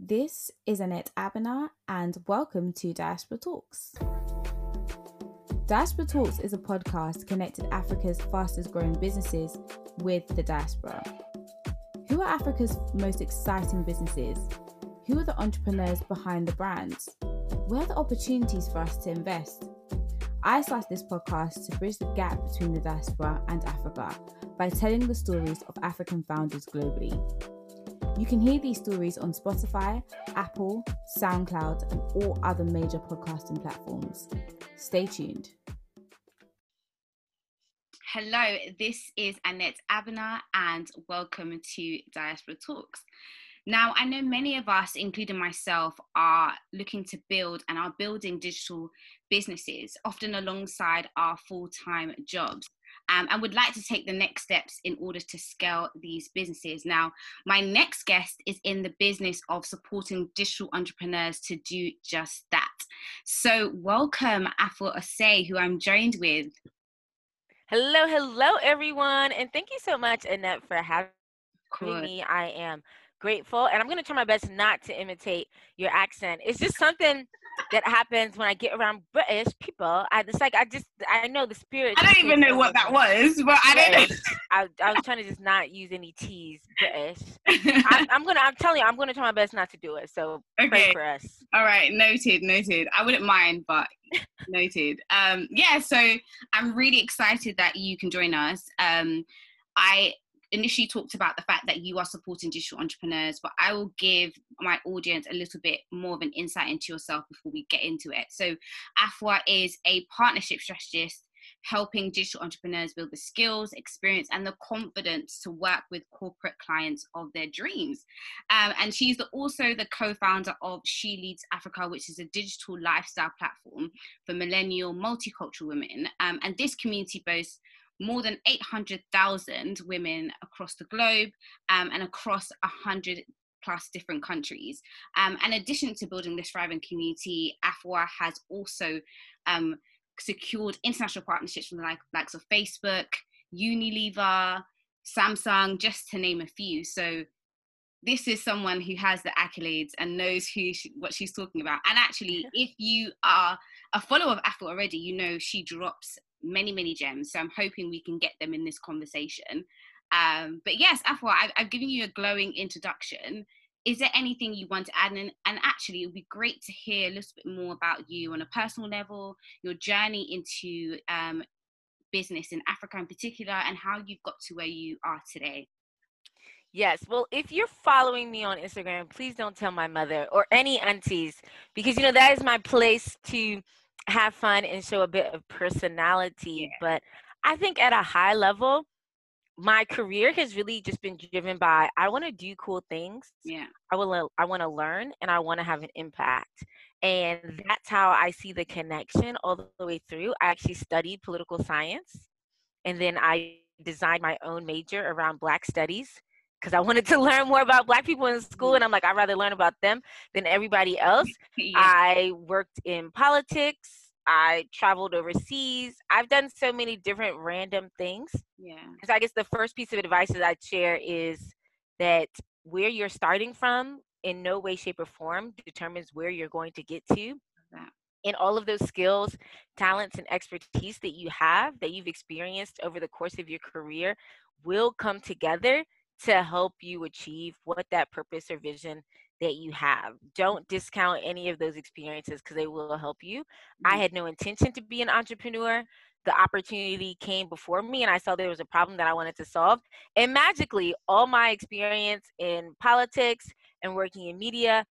This is Annette Abena, and welcome to Diaspora Talks. Diaspora Talks is a podcast connecting Africa's fastest growing businesses with the diaspora. Who are Africa's most exciting businesses? Who are the entrepreneurs behind the brands? Where are the opportunities for us to invest? I started this podcast to bridge the gap between the diaspora and Africa by telling the stories of African founders globally. You can hear these stories on Spotify, Apple, SoundCloud, and all other major podcasting platforms. Stay tuned. Hello, this is Annette Abena, and welcome to Diaspora Talks. Now, I know many of us, including myself, are looking to build and are building digital businesses, often alongside our full time jobs um, and would like to take the next steps in order to scale these businesses. Now, my next guest is in the business of supporting digital entrepreneurs to do just that. So, welcome, Afua Osei, who I'm joined with. Hello, hello, everyone. And thank you so much, Annette, for having me. I am grateful. And I'm going to try my best not to imitate your accent. It's just something that happens when I get around British people. I it's like I just I know the spirit. I don't even know what that was, but I didn't. I, I was trying to just not use any T's British. I, am gonna I'm telling you I'm gonna try my best not to do it. So okay. pray for us. All right, noted, noted. I wouldn't mind, but noted. Um, yeah, so I'm really excited that you can join us. Um, I initially talked about the fact that you are supporting digital entrepreneurs, but I will give my audience a little bit more of an insight into yourself before we get into it. So, Afua is a partnership strategist helping digital entrepreneurs build the skills, experience, and the confidence to work with corporate clients of their dreams. Um, and she's the, also the co founder of She Leads Africa, which is a digital lifestyle platform for millennial multicultural women. Um, and this community boasts more than 800,000 women across the globe um, and across 100 plus different countries. Um, in addition to building this thriving community, Afua has also um, secured international partnerships from the likes of Facebook, Unilever, Samsung, just to name a few. So this is someone who has the accolades and knows who she, what she's talking about. And actually, if you are a follower of Afua already, you know she drops many, many gems. So I'm hoping we can get them in this conversation. Um, but yes, Afua, I've, I've, given you a glowing introduction. Is there anything you want to add? And, and actually, it would be great to hear a little bit more about you on a personal level, your journey into um, business in Africa in particular, and how you've got to where you are today. Yes. Well, if you're following me on Instagram, please don't tell my mother or any aunties because, you know, that is my place to have fun and show a bit of personality. Yeah. But I think at a high level, my career has really just been driven by I want to do cool things. Yeah. I will I want to learn and I want to have an impact. And that's how I see the connection all the way through. I actually studied political science and then I designed my own major around black studies because I wanted to learn more about black people in school and I'm like I'd rather learn about them than everybody else. yeah. I worked in politics. I traveled overseas. I've done so many different random things. Yeah. So I guess the first piece of advice that I'd share is that where you're starting from in no way, shape, or form determines where you're going to get to. And all of those skills, talents, and expertise that you have, that you've experienced over the course of your career, will come together to help you achieve what that purpose or vision that you have. Don't discount any of those experiences because they will help you. Mm-hmm. I had no intention to be an entrepreneur. The opportunity came before me, and I saw there was a problem that I wanted to solve. And magically, all my experience in politics and working in media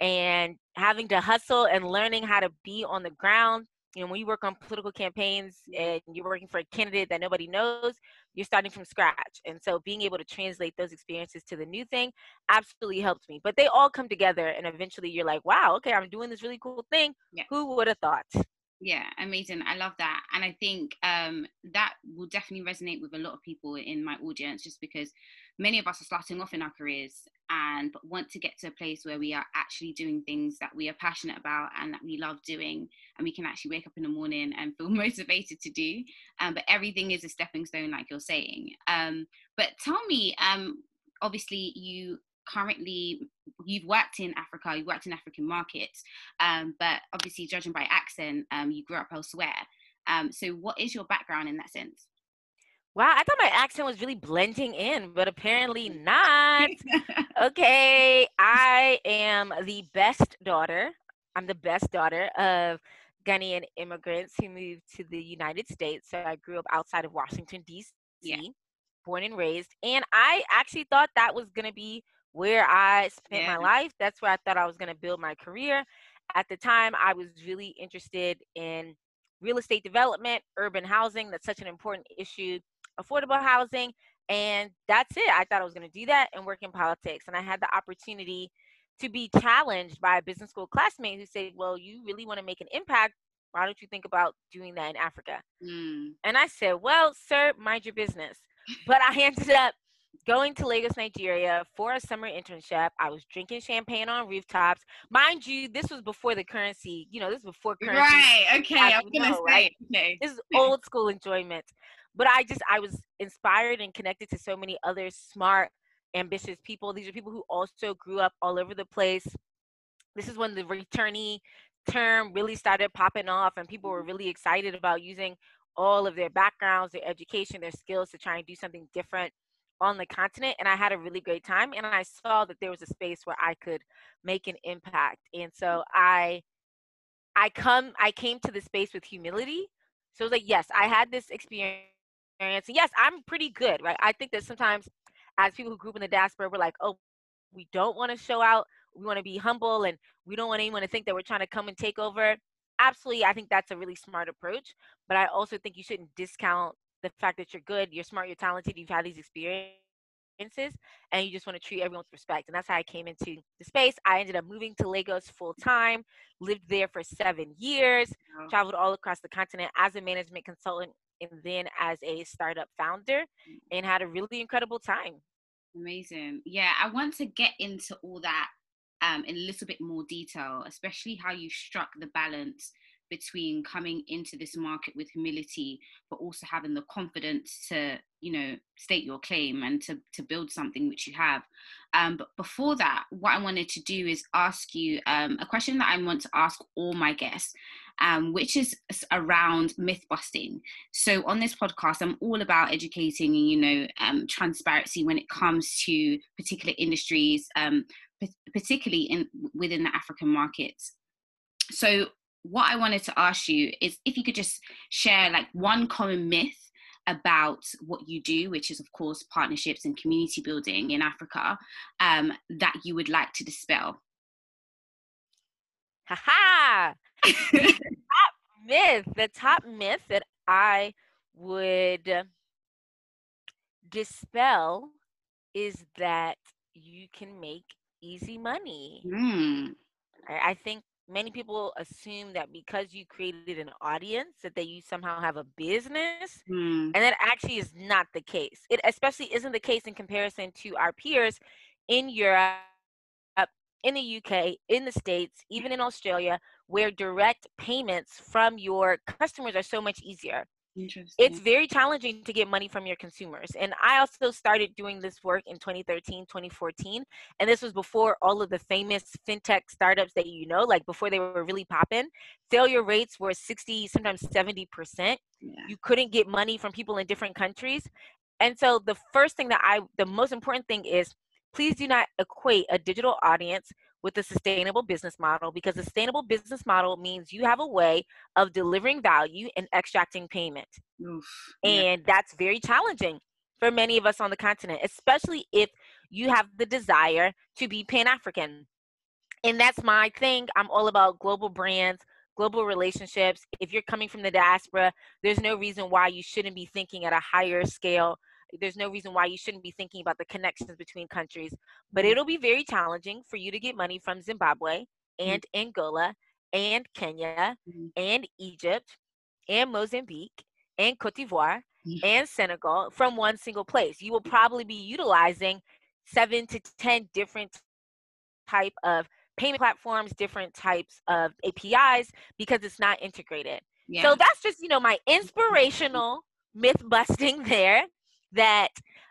and having to hustle and learning how to be on the ground you know when you work on political campaigns mm-hmm. and you're working for a candidate that nobody knows you're starting from scratch. And so being able to translate those experiences to the new thing absolutely helped me. But they all come together and eventually you're like wow okay i'm doing this really cool thing. Yeah. who would have thought yeah amazing i love that and i think um, that will definitely resonate with a lot of people in my audience just because many of us are starting off in our careers and want to get to a place where we are actually doing things that we are passionate about and that we love doing and we can actually wake up in the morning and feel motivated to do um, but everything is a stepping stone like you're saying um, but tell me um, obviously you currently you've worked in Africa, you've worked in African markets, um, but obviously judging by accent, um, you grew up elsewhere. Um, so what is your background in that sense? Wow, I thought my accent was really blending in, but apparently not. okay, I am the best daughter. I'm the best daughter of Ghanaian immigrants who moved to the United States. So I grew up outside of Washington, D.C., yeah. born and raised. And I actually thought that was going to be where I spent yeah. my life. That's where I thought I was going to build my career. At the time, I was really interested in real estate development, urban housing. That's such an important issue, affordable housing. And that's it. I thought I was going to do that and work in politics. And I had the opportunity to be challenged by a business school classmate who said, Well, you really want to make an impact. Why don't you think about doing that in Africa? Mm. And I said, Well, sir, mind your business. But I ended up going to Lagos, Nigeria for a summer internship. I was drinking champagne on rooftops. Mind you, this was before the currency, you know, this was before currency. Right, okay. I was gonna know, say, right? okay. This is old school enjoyment. But I just I was inspired and connected to so many other smart, ambitious people. These are people who also grew up all over the place. This is when the returnee term really started popping off and people were really excited about using all of their backgrounds, their education, their skills to try and do something different on the continent and I had a really great time and I saw that there was a space where I could make an impact. And so I I come I came to the space with humility. So it was like, yes, I had this experience. Yes, I'm pretty good, right? I think that sometimes as people who grew up in the diaspora, we're like, oh, we don't want to show out. We want to be humble and we don't want anyone to think that we're trying to come and take over. Absolutely, I think that's a really smart approach. But I also think you shouldn't discount the fact that you're good, you're smart, you're talented, you've had these experiences, and you just want to treat everyone with respect. And that's how I came into the space. I ended up moving to Lagos full time, lived there for seven years, wow. traveled all across the continent as a management consultant and then as a startup founder, mm. and had a really incredible time. Amazing. Yeah, I want to get into all that um, in a little bit more detail, especially how you struck the balance between coming into this market with humility but also having the confidence to you know state your claim and to to build something which you have. Um, but before that what i wanted to do is ask you um, a question that i want to ask all my guests um, which is around myth busting. So on this podcast i'm all about educating you know um, transparency when it comes to particular industries um, particularly in within the african markets. So what I wanted to ask you is if you could just share like one common myth about what you do, which is of course partnerships and community building in Africa, um, that you would like to dispel. Ha ha! the top myth, the top myth that I would dispel is that you can make easy money. Mm. I, I think many people assume that because you created an audience that they you somehow have a business mm. and that actually is not the case it especially isn't the case in comparison to our peers in europe in the uk in the states even in australia where direct payments from your customers are so much easier it's very challenging to get money from your consumers. And I also started doing this work in 2013, 2014. And this was before all of the famous fintech startups that you know, like before they were really popping. Failure rates were 60, sometimes 70%. Yeah. You couldn't get money from people in different countries. And so the first thing that I, the most important thing is please do not equate a digital audience with a sustainable business model because a sustainable business model means you have a way of delivering value and extracting payment. Oof, and that's very challenging for many of us on the continent, especially if you have the desire to be Pan African. And that's my thing. I'm all about global brands, global relationships. If you're coming from the diaspora, there's no reason why you shouldn't be thinking at a higher scale there's no reason why you shouldn't be thinking about the connections between countries. But it'll be very challenging for you to get money from Zimbabwe mm-hmm. and mm-hmm. Angola and Kenya mm-hmm. and Egypt and Mozambique and Cote d'Ivoire mm-hmm. and Senegal from one single place. You will probably be utilizing seven to 10 different type of payment platforms, different types of APIs because it's not integrated. Yeah. So that's just, you know, my inspirational myth busting there that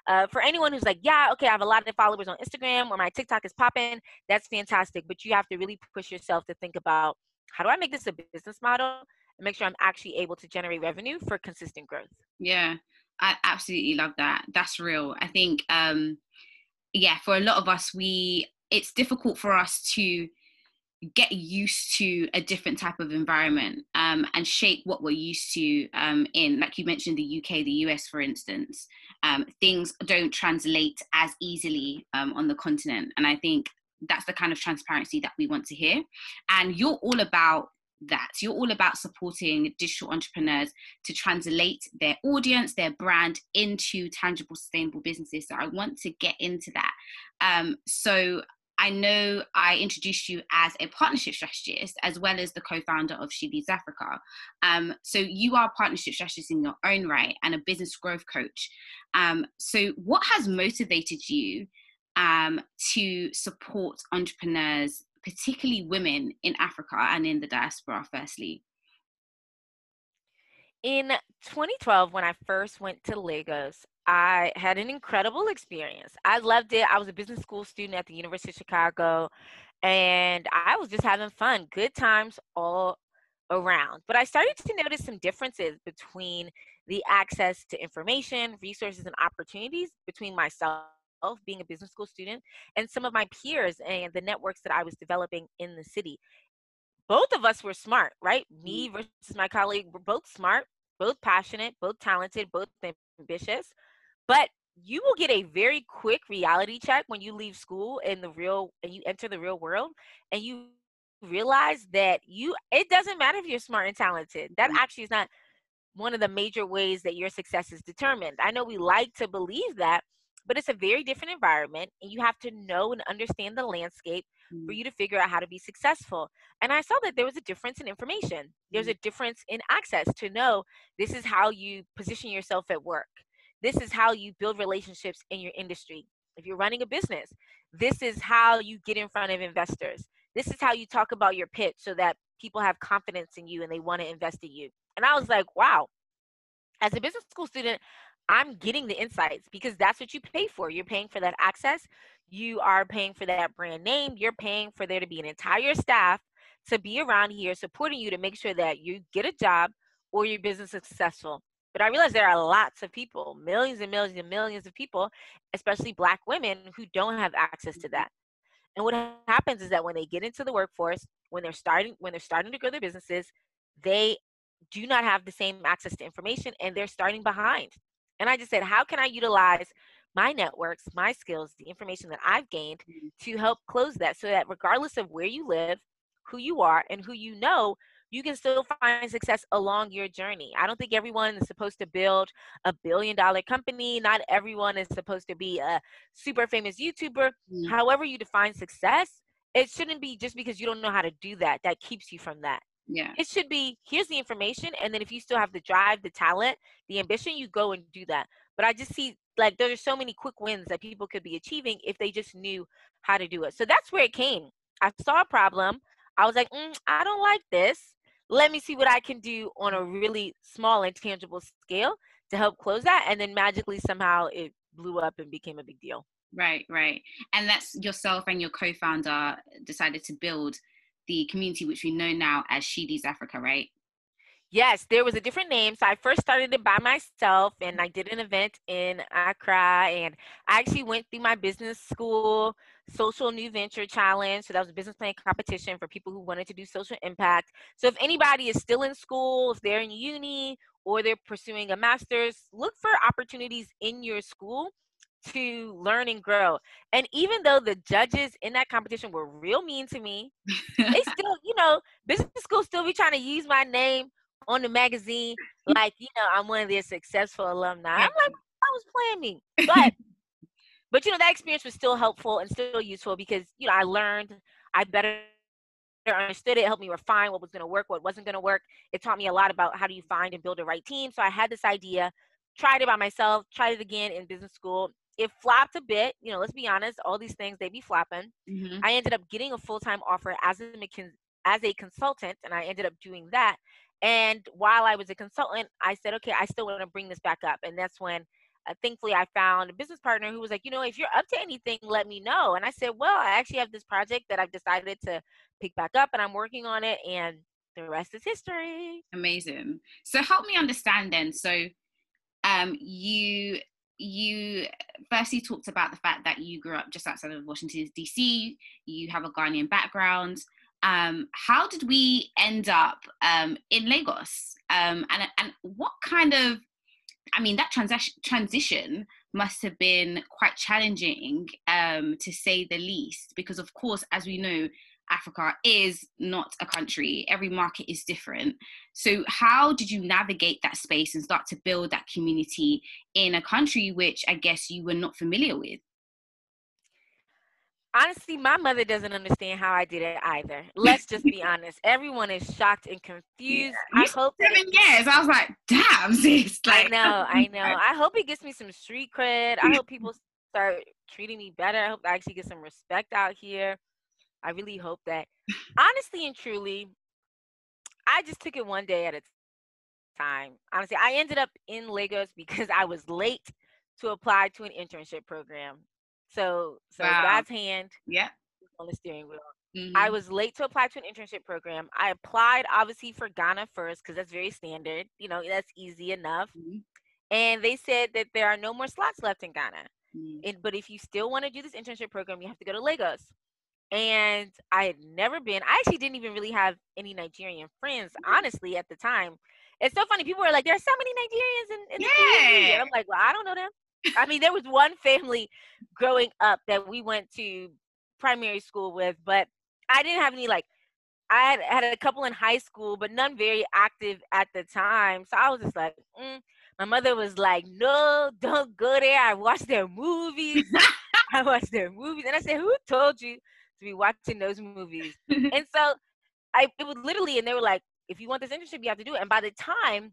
uh, for anyone who's like, yeah, okay, I have a lot of followers on Instagram or my TikTok is popping, that's fantastic. But you have to really push yourself to think about how do I make this a business model and make sure I'm actually able to generate revenue for consistent growth. Yeah, I absolutely love that. That's real. I think, um, yeah, for a lot of us, we it's difficult for us to get used to a different type of environment um, and shape what we're used to um, in, like you mentioned, the UK, the US, for instance. Um, things don't translate as easily um, on the continent. And I think that's the kind of transparency that we want to hear. And you're all about that. You're all about supporting digital entrepreneurs to translate their audience, their brand into tangible, sustainable businesses. So I want to get into that. Um, so I know I introduced you as a partnership strategist as well as the co-founder of She Leads Africa. Um, so you are a partnership strategist in your own right and a business growth coach. Um, so what has motivated you um, to support entrepreneurs, particularly women in Africa and in the diaspora? Firstly. In 2012, when I first went to Lagos, I had an incredible experience. I loved it. I was a business school student at the University of Chicago, and I was just having fun, good times all around. But I started to notice some differences between the access to information, resources, and opportunities between myself being a business school student and some of my peers and the networks that I was developing in the city. Both of us were smart, right? Me mm. versus my colleague were both smart, both passionate, both talented, both ambitious. But you will get a very quick reality check when you leave school in the real and you enter the real world and you realize that you it doesn't matter if you're smart and talented. That mm. actually is not one of the major ways that your success is determined. I know we like to believe that, but it's a very different environment and you have to know and understand the landscape for you to figure out how to be successful. And I saw that there was a difference in information. There's mm. a difference in access to know this is how you position yourself at work this is how you build relationships in your industry. If you're running a business, this is how you get in front of investors. This is how you talk about your pitch so that people have confidence in you and they want to invest in you. And I was like, wow, as a business school student, I'm getting the insights because that's what you pay for. You're paying for that access. You are paying for that brand name. You're paying for there to be an entire staff to be around here supporting you to make sure that you get a job or your business is successful. But I realize there are lots of people, millions and millions and millions of people, especially Black women, who don't have access to that. And what happens is that when they get into the workforce, when they're starting, when they're starting to grow their businesses, they do not have the same access to information, and they're starting behind. And I just said, how can I utilize my networks, my skills, the information that I've gained mm-hmm. to help close that, so that regardless of where you live, who you are, and who you know, you can still find success along your journey. I don't think everyone is supposed to build a billion dollar company. Not everyone is supposed to be a super famous YouTuber. Mm. However, you define success, it shouldn't be just because you don't know how to do that that keeps you from that. Yeah. It should be here's the information, and then if you still have the drive, the talent, the ambition, you go and do that. But I just see like there are so many quick wins that people could be achieving if they just knew how to do it. So that's where it came. I saw a problem. I was like, mm, I don't like this let me see what I can do on a really small and tangible scale to help close that. And then magically somehow it blew up and became a big deal. Right, right. And that's yourself and your co founder decided to build the community, which we know now as She Leads Africa, right? Yes, there was a different name. So I first started it by myself and I did an event in Accra and I actually went through my business school social new venture challenge. So that was a business plan competition for people who wanted to do social impact. So if anybody is still in school, if they're in uni or they're pursuing a master's, look for opportunities in your school to learn and grow. And even though the judges in that competition were real mean to me, they still, you know, business school still be trying to use my name on the magazine, like, you know, I'm one of their successful alumni. I'm like, I was planning. But but you know, that experience was still helpful and still useful because, you know, I learned, I better understood it, helped me refine what was going to work, what wasn't going to work. It taught me a lot about how do you find and build a right team. So I had this idea, tried it by myself, tried it again in business school. It flopped a bit, you know, let's be honest, all these things they be flopping. Mm-hmm. I ended up getting a full-time offer as a as a consultant and I ended up doing that. And while I was a consultant, I said, okay, I still want to bring this back up. And that's when uh, thankfully I found a business partner who was like, you know, if you're up to anything, let me know. And I said, well, I actually have this project that I've decided to pick back up and I'm working on it. And the rest is history. Amazing. So help me understand then. So um, you you firstly talked about the fact that you grew up just outside of Washington DC. You have a Ghanaian background. Um, how did we end up um, in Lagos? Um, and and what kind of I mean, that transition transition must have been quite challenging, um, to say the least, because of course, as we know, Africa is not a country. Every market is different. So, how did you navigate that space and start to build that community in a country which I guess you were not familiar with? Honestly, my mother doesn't understand how I did it either. Let's just be honest. Everyone is shocked and confused. Yeah. I hope seven years. I was like, damn, sis. Like, I know, I know. I hope it gets me some street cred. I hope people start treating me better. I hope I actually get some respect out here. I really hope that. Honestly and truly, I just took it one day at a time. Honestly, I ended up in Lagos because I was late to apply to an internship program. So, so wow. God's hand yeah. on the steering wheel. Mm-hmm. I was late to apply to an internship program. I applied obviously for Ghana first because that's very standard. You know, that's easy enough. Mm-hmm. And they said that there are no more slots left in Ghana. Mm-hmm. And, but if you still want to do this internship program, you have to go to Lagos. And I had never been. I actually didn't even really have any Nigerian friends, mm-hmm. honestly, at the time. It's so funny. People are like, "There are so many Nigerians in, in yeah. the community," and I'm like, "Well, I don't know them." I mean, there was one family growing up that we went to primary school with, but I didn't have any like I had had a couple in high school, but none very active at the time. So I was just like, mm. my mother was like, "No, don't go there. I watched their movies. I watched their movies." And I said, "Who told you to be watching those movies?" and so I it was literally, and they were like, "If you want this internship, you have to do it." And by the time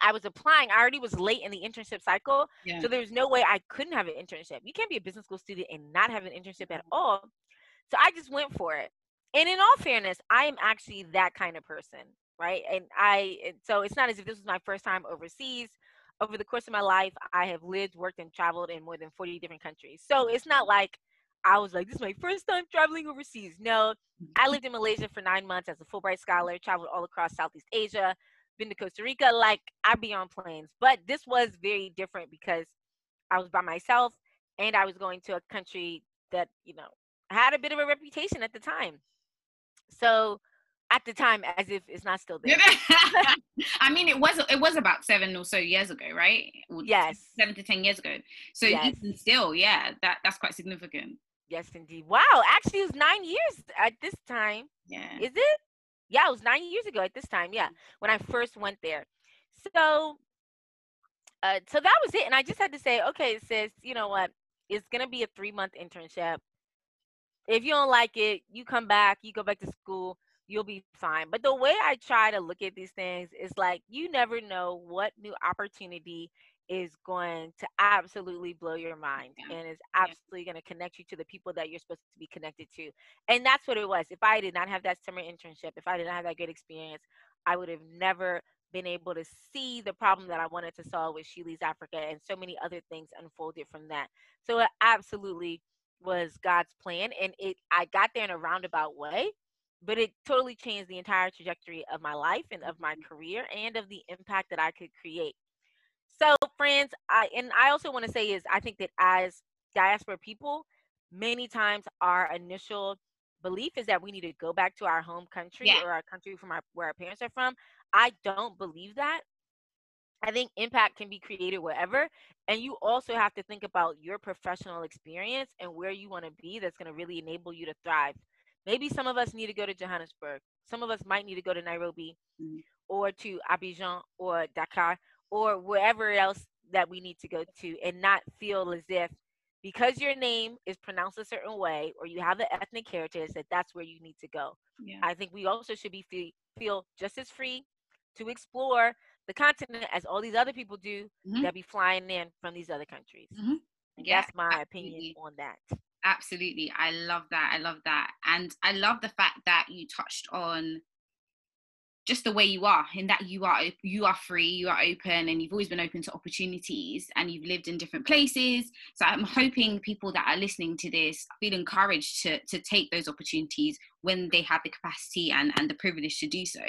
I was applying. I already was late in the internship cycle. Yeah. So there was no way I couldn't have an internship. You can't be a business school student and not have an internship at all. So I just went for it. And in all fairness, I am actually that kind of person, right? And I, so it's not as if this was my first time overseas. Over the course of my life, I have lived, worked, and traveled in more than 40 different countries. So it's not like I was like, this is my first time traveling overseas. No, I mm-hmm. lived in Malaysia for nine months as a Fulbright scholar, traveled all across Southeast Asia, been to Costa Rica, like I'd be on planes. But this was very different because I was by myself and I was going to a country that, you know, had a bit of a reputation at the time. So at the time as if it's not still there. I mean it was it was about seven or so years ago, right? yes. Seven to ten years ago. So yes. even still, yeah, that that's quite significant. Yes, indeed. Wow, actually it was nine years at this time. Yeah. Is it? Yeah, it was nine years ago at this time. Yeah, when I first went there. So, uh, so that was it. And I just had to say, okay, sis, you know what? It's gonna be a three month internship. If you don't like it, you come back. You go back to school. You'll be fine. But the way I try to look at these things is like you never know what new opportunity is going to absolutely blow your mind and is absolutely going to connect you to the people that you're supposed to be connected to. And that's what it was. If I did not have that summer internship, if I did not have that great experience, I would have never been able to see the problem that I wanted to solve with She Africa and so many other things unfolded from that. So it absolutely was God's plan and it I got there in a roundabout way, but it totally changed the entire trajectory of my life and of my mm-hmm. career and of the impact that I could create so, friends, I and I also want to say is I think that as diaspora people, many times our initial belief is that we need to go back to our home country yeah. or our country from our where our parents are from. I don't believe that. I think impact can be created wherever. And you also have to think about your professional experience and where you want to be that's going to really enable you to thrive. Maybe some of us need to go to Johannesburg. Some of us might need to go to Nairobi mm-hmm. or to Abidjan or Dakar or wherever else that we need to go to and not feel as if because your name is pronounced a certain way or you have the ethnic heritage that that's where you need to go. Yeah. I think we also should be feel, feel just as free to explore the continent as all these other people do mm-hmm. that be flying in from these other countries. Mm-hmm. Yeah, that's my absolutely. opinion on that. Absolutely. I love that. I love that. And I love the fact that you touched on just the way you are in that you are you are free you are open and you've always been open to opportunities and you've lived in different places. So i'm hoping people that are listening to this feel encouraged to to take those opportunities when they have the capacity and and the privilege to do so.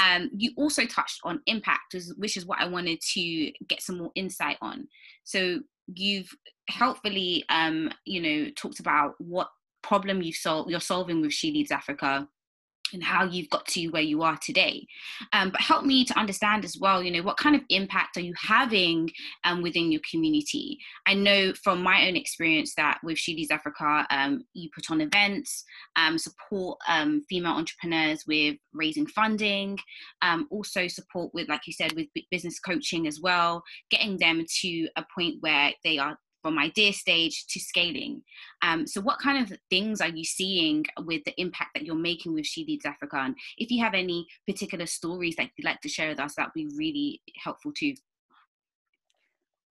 Um you also touched on impact which is what i wanted to get some more insight on. So you've helpfully um you know talked about what problem you've solved you're solving with she leads africa and how you've got to where you are today. Um, but help me to understand as well you know what kind of impact are you having um, within your community? I know from my own experience that with leads africa um, you put on events um, support um, female entrepreneurs with raising funding um, also support with like you said with business coaching as well getting them to a point where they are from idea stage to scaling. Um, so, what kind of things are you seeing with the impact that you're making with She Leads Africa? And if you have any particular stories that you'd like to share with us, that would be really helpful too.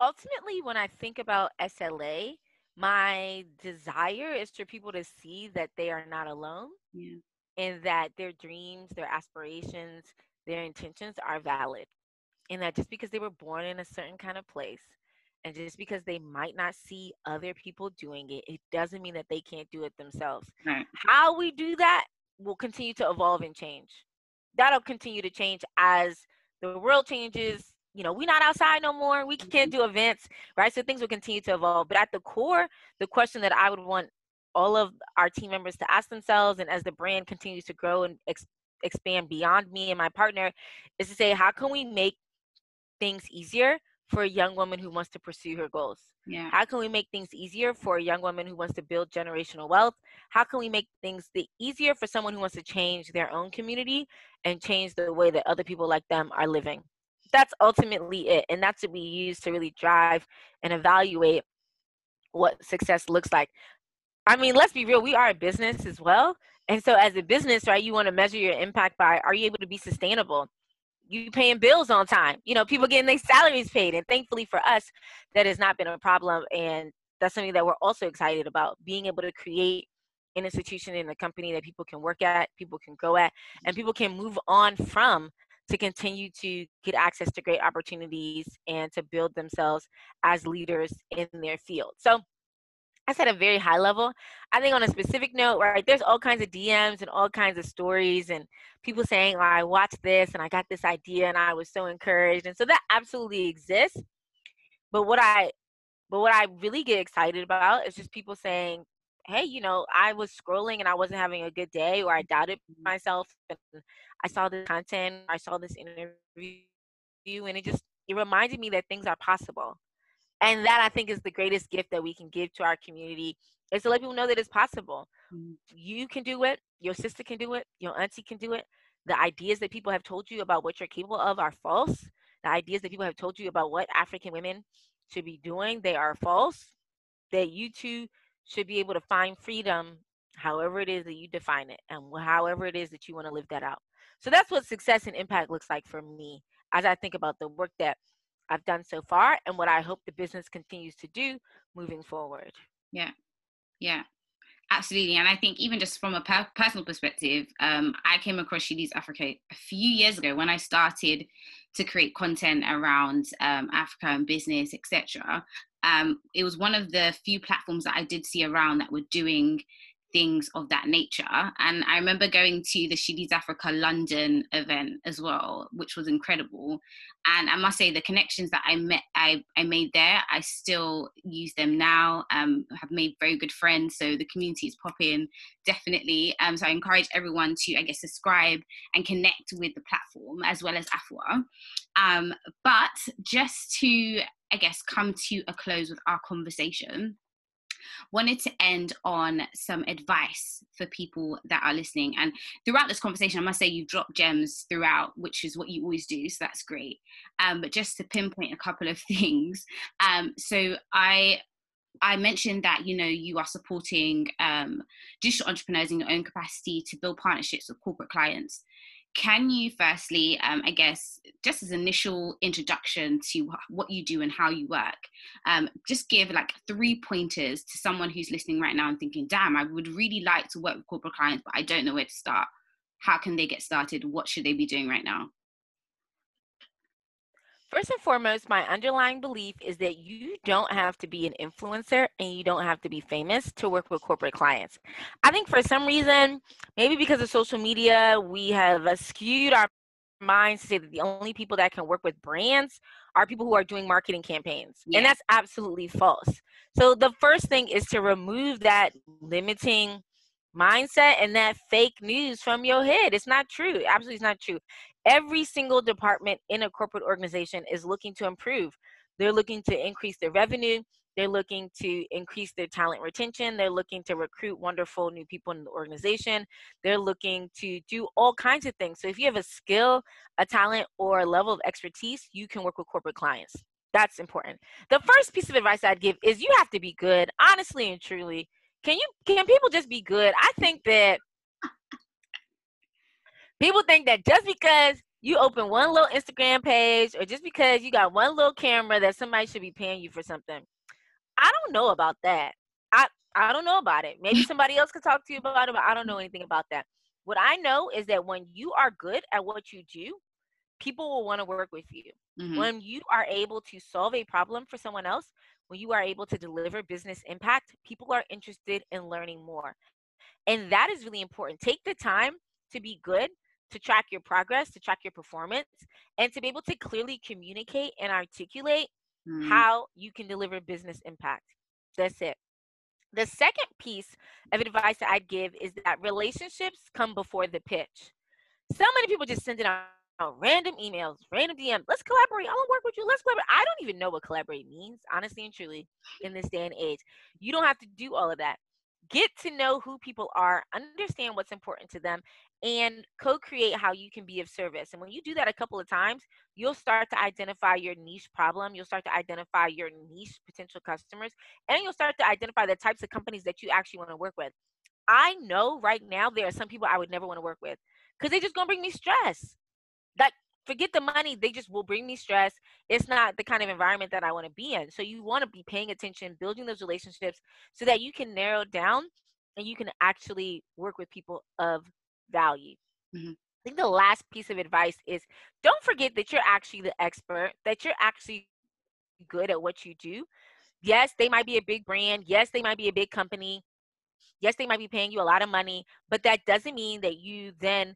Ultimately, when I think about SLA, my desire is for people to see that they are not alone yeah. and that their dreams, their aspirations, their intentions are valid. And that just because they were born in a certain kind of place and just because they might not see other people doing it, it doesn't mean that they can't do it themselves. Right. How we do that will continue to evolve and change. That'll continue to change as the world changes. You know, we're not outside no more. We can't mm-hmm. do events, right? So things will continue to evolve. But at the core, the question that I would want all of our team members to ask themselves, and as the brand continues to grow and ex- expand beyond me and my partner, is to say, how can we make things easier for a young woman who wants to pursue her goals? Yeah. How can we make things easier for a young woman who wants to build generational wealth? How can we make things the easier for someone who wants to change their own community and change the way that other people like them are living? That's ultimately it. And that's what we use to really drive and evaluate what success looks like. I mean, let's be real, we are a business as well. And so as a business, right, you want to measure your impact by are you able to be sustainable? You paying bills on time. You know people getting their salaries paid and thankfully for us that has not been a problem and that's something that we're also excited about being able to create an institution in a company that people can work at people can go at and people can move on from to continue to get access to great opportunities and to build themselves as leaders in their field. So I said a very high level. I think on a specific note, right, there's all kinds of DMs and all kinds of stories and people saying, oh, I watched this and I got this idea and I was so encouraged. And so that absolutely exists. But what I but what I really get excited about is just people saying, Hey, you know, I was scrolling and I wasn't having a good day or I doubted mm-hmm. myself and I saw the content, I saw this interview and it just it reminded me that things are possible and that i think is the greatest gift that we can give to our community is to let people know that it's possible. Mm-hmm. you can do it. Your sister can do it. Your auntie can do it. The ideas that people have told you about what you're capable of are false. The ideas that people have told you about what african women should be doing they are false. That you too should be able to find freedom however it is that you define it and however it is that you want to live that out. So that's what success and impact looks like for me as i think about the work that I've done so far and what I hope the business continues to do moving forward. Yeah. Yeah. Absolutely. And I think even just from a per- personal perspective, um, I came across She Leads Africa a few years ago when I started to create content around um, Africa and business, etc. Um, it was one of the few platforms that I did see around that were doing things of that nature. And I remember going to the She Africa London event as well, which was incredible. And I must say, the connections that I met, I, I made there, I still use them now. Um, have made very good friends, so the community is popping definitely. Um, so I encourage everyone to, I guess, subscribe and connect with the platform as well as Afua. Um, but just to, I guess, come to a close with our conversation wanted to end on some advice for people that are listening. And throughout this conversation, I must say you've dropped gems throughout, which is what you always do. So that's great. Um, but just to pinpoint a couple of things. Um, so I I mentioned that you know you are supporting um, digital entrepreneurs in your own capacity to build partnerships with corporate clients can you firstly um, i guess just as initial introduction to what you do and how you work um, just give like three pointers to someone who's listening right now and thinking damn i would really like to work with corporate clients but i don't know where to start how can they get started? What should they be doing right now? First and foremost, my underlying belief is that you don't have to be an influencer and you don't have to be famous to work with corporate clients. I think for some reason, maybe because of social media, we have uh, skewed our minds to say that the only people that can work with brands are people who are doing marketing campaigns. Yeah. And that's absolutely false. So the first thing is to remove that limiting mindset and that fake news from your head. It's not true. Absolutely, it's not true. Every single department in a corporate organization is looking to improve. They're looking to increase their revenue. They're looking to increase their talent retention. They're looking to recruit wonderful new people in the organization. They're looking to do all kinds of things. So if you have a skill, a talent, or a level of expertise, you can work with corporate clients. That's important. The first piece of advice I'd give is you have to be good, honestly and truly. Can you can people just be good? I think that people think that just because you open one little Instagram page or just because you got one little camera that somebody should be paying you for something. I don't know about that. I I don't know about it. Maybe somebody else could talk to you about it, but I don't know anything about that. What I know is that when you are good at what you do, people will want to work with you. Mm-hmm. When you are able to solve a problem for someone else, when you are able to deliver business impact, people are interested in learning more. And that is really important. Take the time to be good, to track your progress, to track your performance, and to be able to clearly communicate and articulate mm-hmm. how you can deliver business impact. That's it. The second piece of advice that I'd give is that relationships come before the pitch. So many people just send it out random emails, random DMs. Let's collaborate. I want to work with you. Let's collaborate. I don't even know what collaborate means, honestly and truly, in this day and age. You don't have to do all of that. Get to know who people are, understand what's important to them, and co create how you can be of service. And when you do that a couple of times, you'll start to identify your niche problem. You'll start to identify your niche potential customers, and you'll start to identify the types of companies that you actually want to work with. I know right now there are some people I would never want to work with because they're just going to bring me stress that forget the money they just will bring me stress. It's not the kind of environment that i want to be in. So you want to be paying attention building those relationships so that you can narrow down and you can actually work with people of value. Mm-hmm. i think the last piece of advice is don't forget that you're actually the expert that you're actually good at what you do. Yes they might be a big brand. Yes they might be a big company. Yes they might be paying you a lot of money but that doesn't mean that you then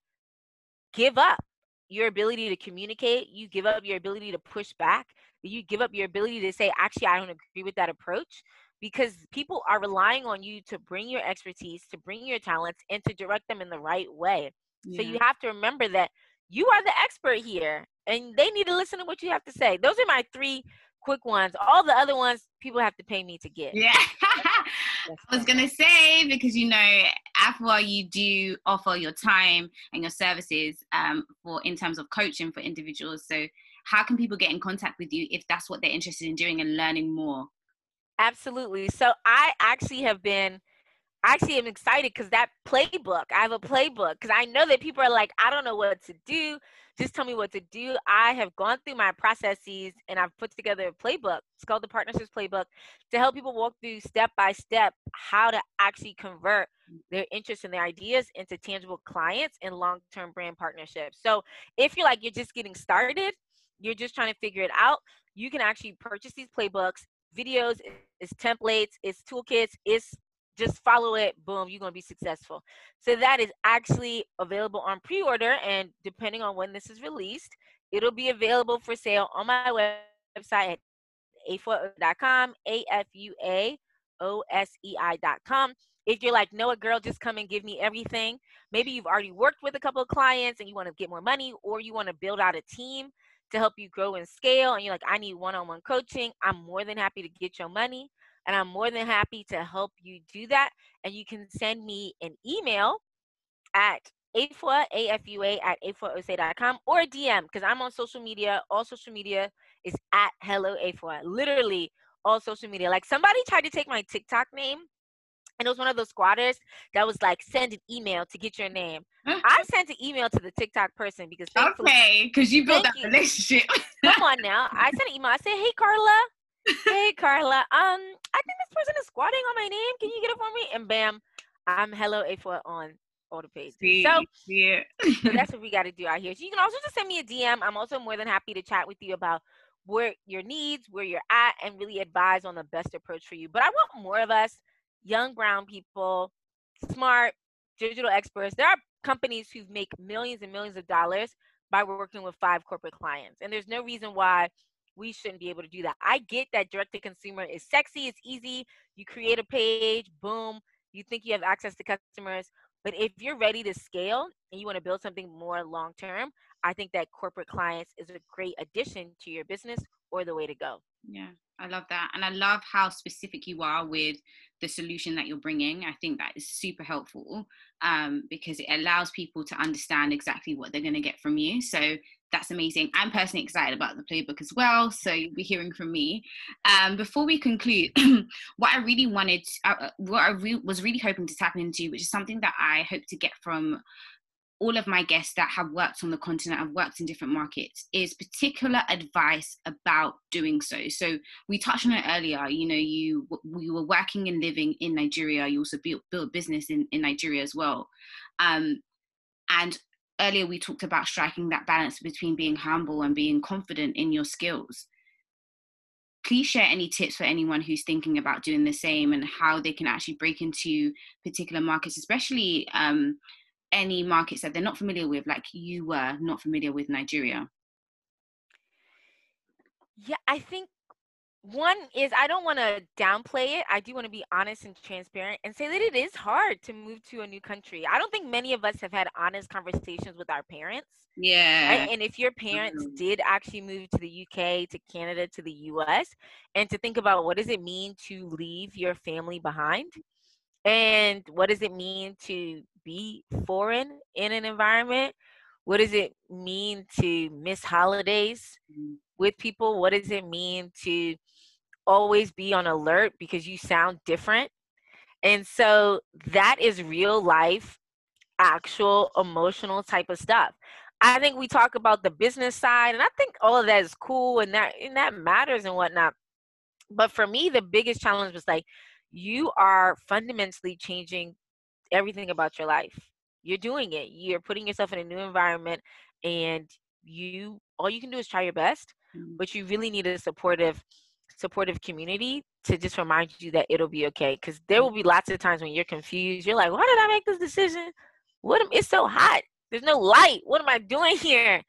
give up your ability to communicate, you give up your ability to push back, you give up your ability to say, actually, I don't agree with that approach because people are relying on you to bring your expertise, to bring your talents, and to direct them in the right way. Yeah. So you have to remember that you are the expert here and they need to listen to what you have to say. Those are my three quick ones. All the other ones, people have to pay me to get. Yeah. I was gonna say because you know, Afua, you do offer your time and your services um, for in terms of coaching for individuals. So, how can people get in contact with you if that's what they're interested in doing and learning more? Absolutely. So, I actually have been I actually am excited because that playbook, I have a playbook because I know that people are like, I don't know what to do. Just tell me what to do. I have gone through my processes and I've put together a playbook. It's called the Partnerships Playbook to help people walk through step by step how to actually convert their interests and their ideas into tangible clients and long term brand partnerships. So if you're like, you're just getting started, you're just trying to figure it out, you can actually purchase these playbooks videos, it's templates, it's toolkits, it's just follow it boom you're going to be successful. So that is actually available on pre-order and depending on when this is released it'll be available for sale on my website at a4o.com a-f-u-a-o-s-e-i.com if you're like no girl just come and give me everything maybe you've already worked with a couple of clients and you want to get more money or you want to build out a team to help you grow and scale and you're like i need one-on-one coaching. I'm more than happy to get your money and I'm more than happy to help you do that. And you can send me an email at afua, A-F-U-A at afuaosei.com or DM because I'm on social media. All social media is at hello afua. Literally all social media. Like somebody tried to take my TikTok name and it was one of those squatters that was like, send an email to get your name. Mm. I sent an email to the TikTok person because okay, because you built that you. relationship. Come on now, I sent an email. I said, "Hey Carla, hey Carla, um, I think this person is squatting on my name. Can you get it for me? And bam, I'm hello Afua on all the pages. See, so, yeah. so that's what we got to do out here. So you can also just send me a DM. I'm also more than happy to chat with you about where your needs, where you're at, and really advise on the best approach for you. But I want more of us, young brown people, smart digital experts. There are companies who make millions and millions of dollars by working with five corporate clients, and there's no reason why we shouldn't be able to do that. I get that direct to consumer is sexy, it's easy. You create a page, boom, you think you have access to customers. But if you're ready to scale and you want to build something more long term, I think that corporate clients is a great addition to your business or the way to go. Yeah, I love that. And I love how specific you are with the solution that you're bringing. I think that is super helpful um, because it allows people to understand exactly what they're going to get from you. So that's amazing. I'm personally excited about the playbook as well. So you'll be hearing from me. Um, before we conclude, what I really wanted, uh, uh, what I re- was really hoping to tap into, which is something that I hope to get from all of my guests that have worked on the continent, have worked in different markets, is particular advice about doing so. So we touched on it earlier. You know, you you were working and living in Nigeria. You also built built business in in Nigeria as well. Um, and earlier we talked about striking that balance between being humble and being confident in your skills. Please share any tips for anyone who's thinking about doing the same and how they can actually break into particular markets, especially um, any markets that they're not familiar with, like you were not familiar with Nigeria? Yeah, I think one is I don't want to downplay it. I do want to be honest and transparent and say that it is hard to move to a new country. I don't think many of us have had honest conversations with our parents. Yeah. Right? And if your parents mm-hmm. did actually move to the UK, to Canada, to the US, and to think about what does it mean to leave your family behind? And what does it mean to be foreign in an environment? What does it mean to miss holidays mm-hmm. with people? What does it mean to always be on alert because you sound different? And so that is real life, actual emotional type of stuff. I think we talk about the business side, and I think all of that is cool and that and that matters and whatnot. But for me, the biggest challenge was like you are fundamentally changing everything about your life. You're doing it. You're putting yourself in a new environment and you all you can do is try your best, mm-hmm. but you really need a supportive supportive community to just remind you that it'll be okay cuz there will be lots of times when you're confused. You're like, "Why did I make this decision? What am, it's so hot. There's no light. What am I doing here?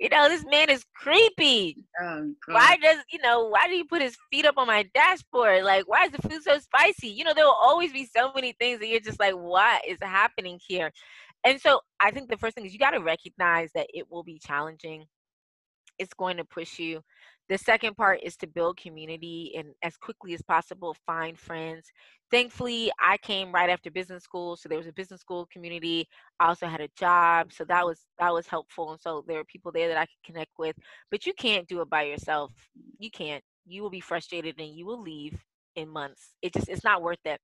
You know, this man is creepy. Oh, why does you know? Why do you put his feet up on my dashboard? Like, why is the food so spicy? You know, there will always be so many things that you're just like, what is happening here? And so, I think the first thing is you got to recognize that it will be challenging. It's going to push you the second part is to build community and as quickly as possible find friends. Thankfully i came right after business school so there was a business school community. I also had a job so that was that was helpful and so there are people there that i could connect with. But you can't do it by yourself. You can't. You will be frustrated and you will leave in months. It just it's not worth it.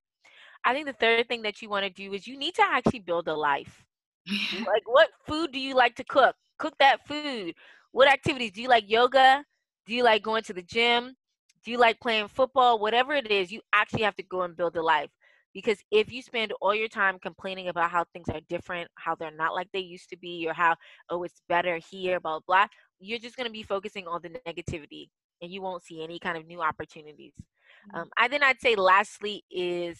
I think the third thing that you want to do is you need to actually build a life. Like what food do you like to cook? Cook that food. What activities? Do you like yoga do you like going to the gym? Do you like playing football? Whatever it is, you actually have to go and build a life. Because if you spend all your time complaining about how things are different, how they're not like they used to be, or how, oh, it's better here, blah, blah, you're just going to be focusing on the negativity and you won't see any kind of new opportunities. Mm-hmm. Um, I then I'd say lastly is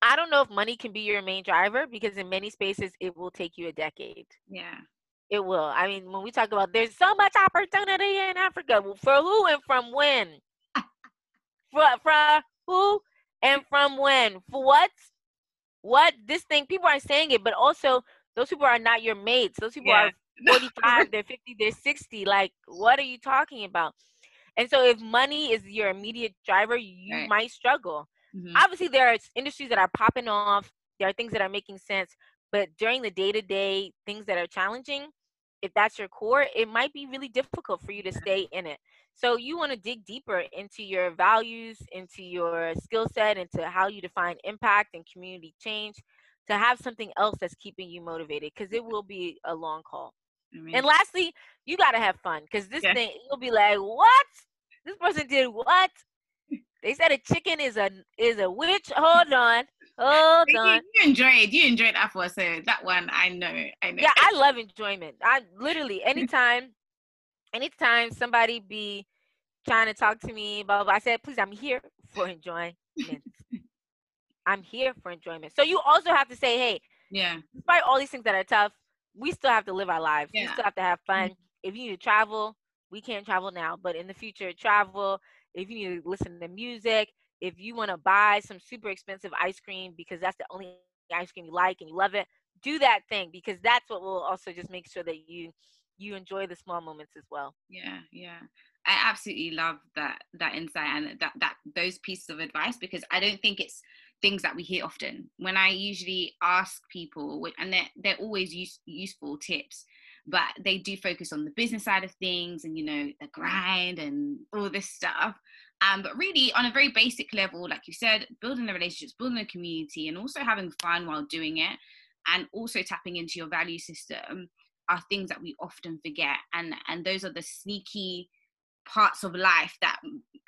I don't know if money can be your main driver because in many spaces it will take you a decade. Yeah. It will. I mean, when we talk about there's so much opportunity in Africa, for who and from when? for, for who and from when? For what? What? This thing, people are saying it, but also those people are not your mates. Those people yeah. are 45, they're 50, they're 60. Like, what are you talking about? And so, if money is your immediate driver, you right. might struggle. Mm-hmm. Obviously, there are industries that are popping off. There are things that are making sense. But during the day to day things that are challenging, if that's your core, it might be really difficult for you to stay in it. So you want to dig deeper into your values, into your skill set, into how you define impact and community change to have something else that's keeping you motivated because it will be a long call. And lastly, you got to have fun because this yeah. thing, you'll be like, what? This person did what? They said a chicken is a is a witch. Hold on. Hold you, on. You enjoyed. You enjoyed Afua, so that one I know. I know. Yeah, I love enjoyment. I literally anytime, anytime somebody be trying to talk to me, blah, blah, blah I said, please, I'm here for enjoyment. I'm here for enjoyment. So you also have to say, hey, yeah, despite all these things that are tough, we still have to live our lives. Yeah. We still have to have fun. Mm-hmm. If you need to travel, we can't travel now, but in the future, travel. If you need to listen to music, if you want to buy some super expensive ice cream because that's the only ice cream you like and you love it, do that thing because that's what will also just make sure that you you enjoy the small moments as well. Yeah, yeah. I absolutely love that that insight and that that those pieces of advice because I don't think it's things that we hear often. When I usually ask people, and they're they're always use, useful tips, but they do focus on the business side of things and you know the grind and all this stuff. Um, but really, on a very basic level, like you said, building the relationships, building a community, and also having fun while doing it, and also tapping into your value system are things that we often forget and and those are the sneaky parts of life that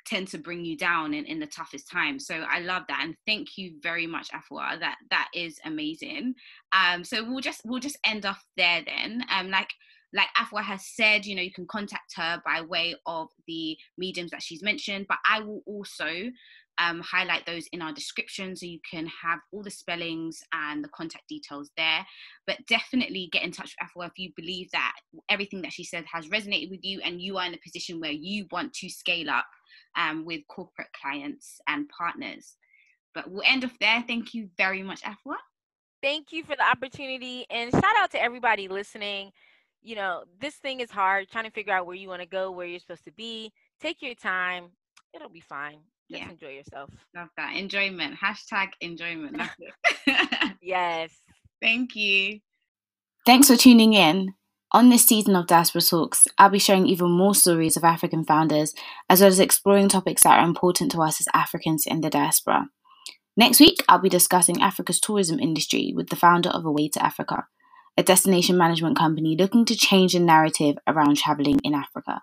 tend to bring you down in, in the toughest times so i love that and thank you very much afua. That that is amazing. Um so we'll just we'll just end off there then. Um like like Afua has said, you know, you can contact her by way of the mediums that she's mentioned, but I will also um, highlight those in our description so you can have all the spellings and the contact details there. But definitely get in touch with Afua if you believe that everything that she said has resonated with you and you are in a position where you want to scale up um, with corporate clients and partners. But we'll end off there. Thank you very much, Afua. Thank you for the opportunity and shout out to everybody listening. You know, this thing is hard trying to figure out where you want to go, where you're supposed to be. Take your time, it'll be fine. Just yeah. enjoy yourself. Love that. Enjoyment. Hashtag enjoyment. yes. Thank you. Thanks for tuning in. On this season of Diaspora Talks, I'll be sharing even more stories of African founders, as well as exploring topics that are important to us as Africans in the diaspora. Next week, I'll be discussing Africa's tourism industry with the founder of Away to Africa, a destination management company looking to change the narrative around traveling in Africa.